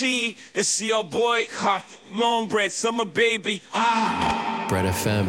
Chi. It's your boy, hot long bread, summer baby. Ah. Bread FM.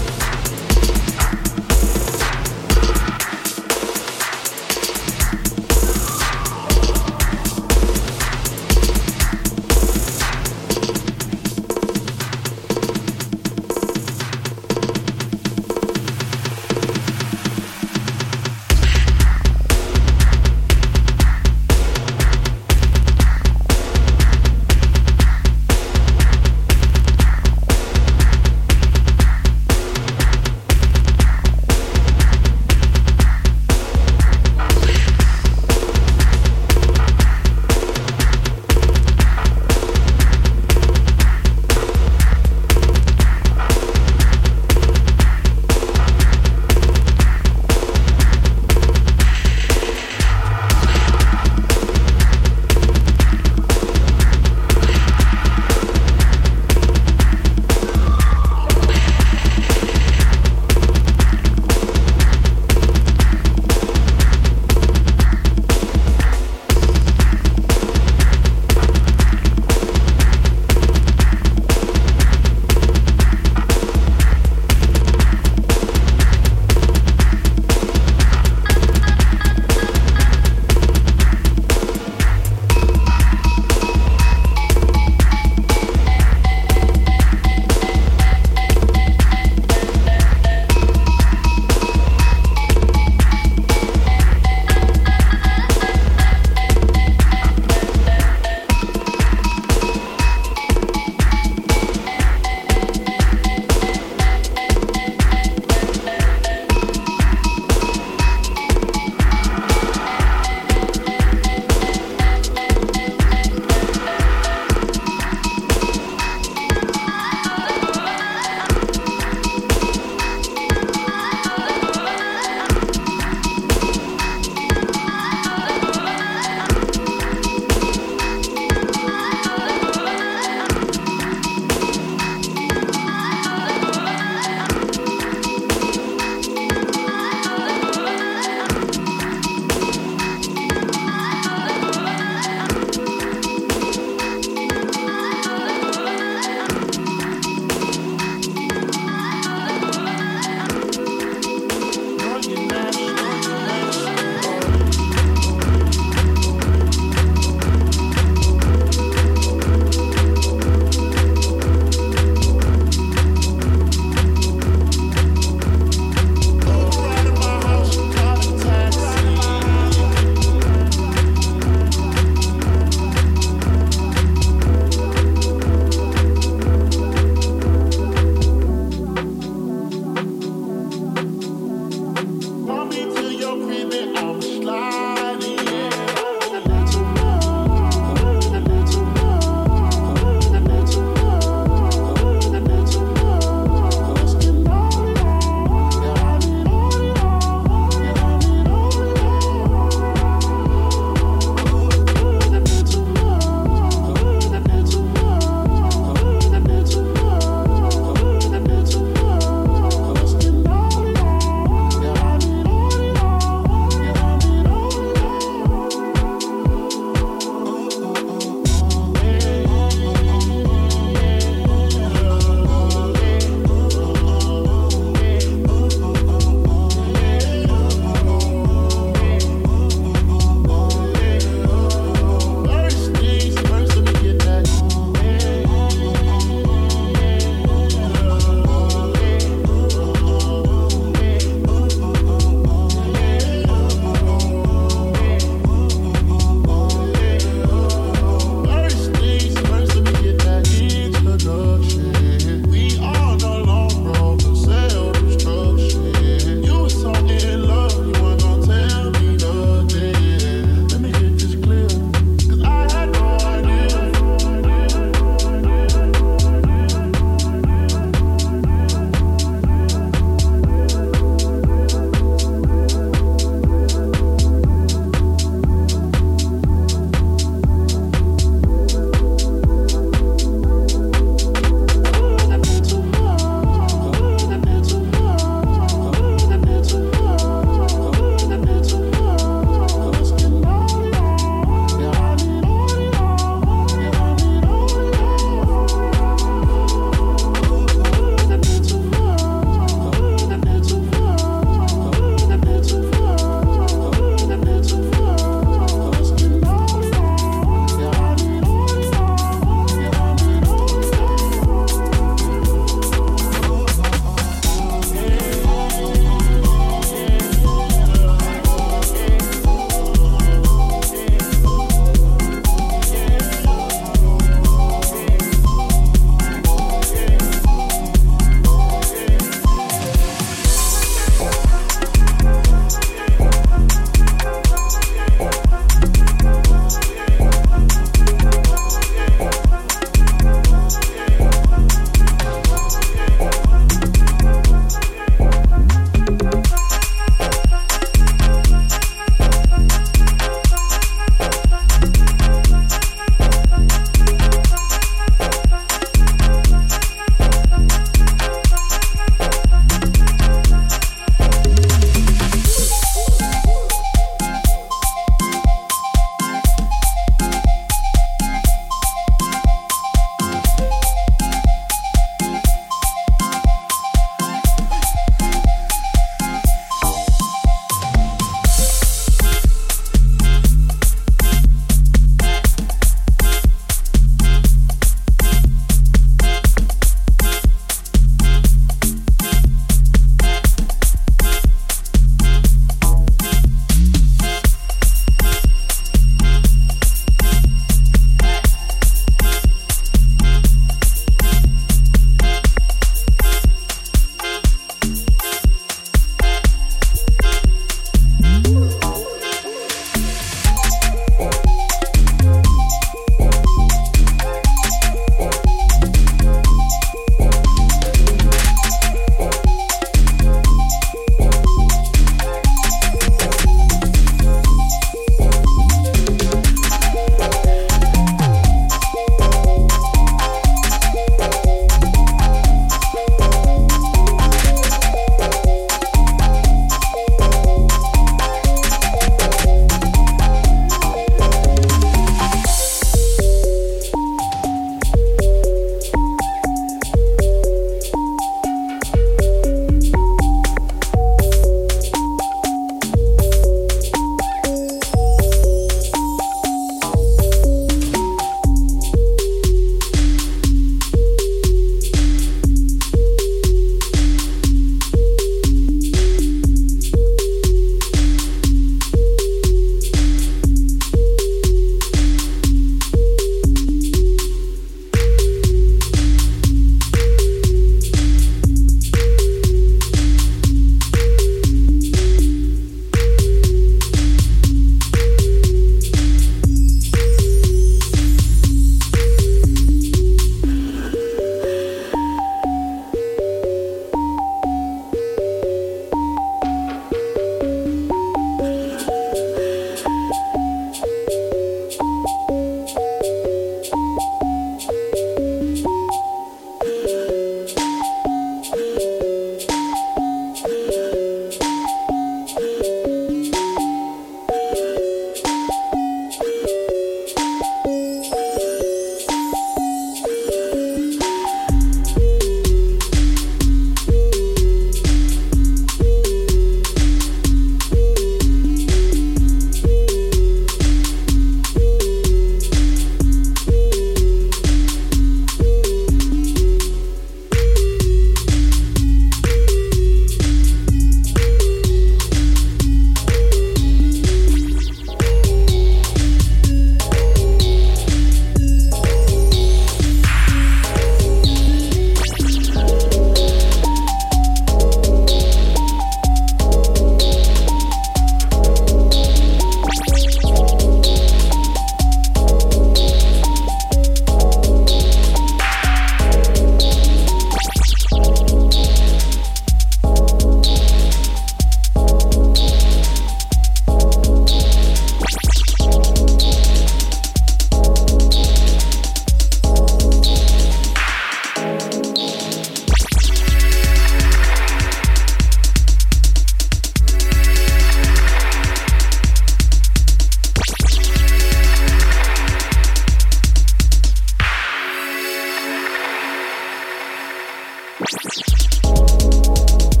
ああ。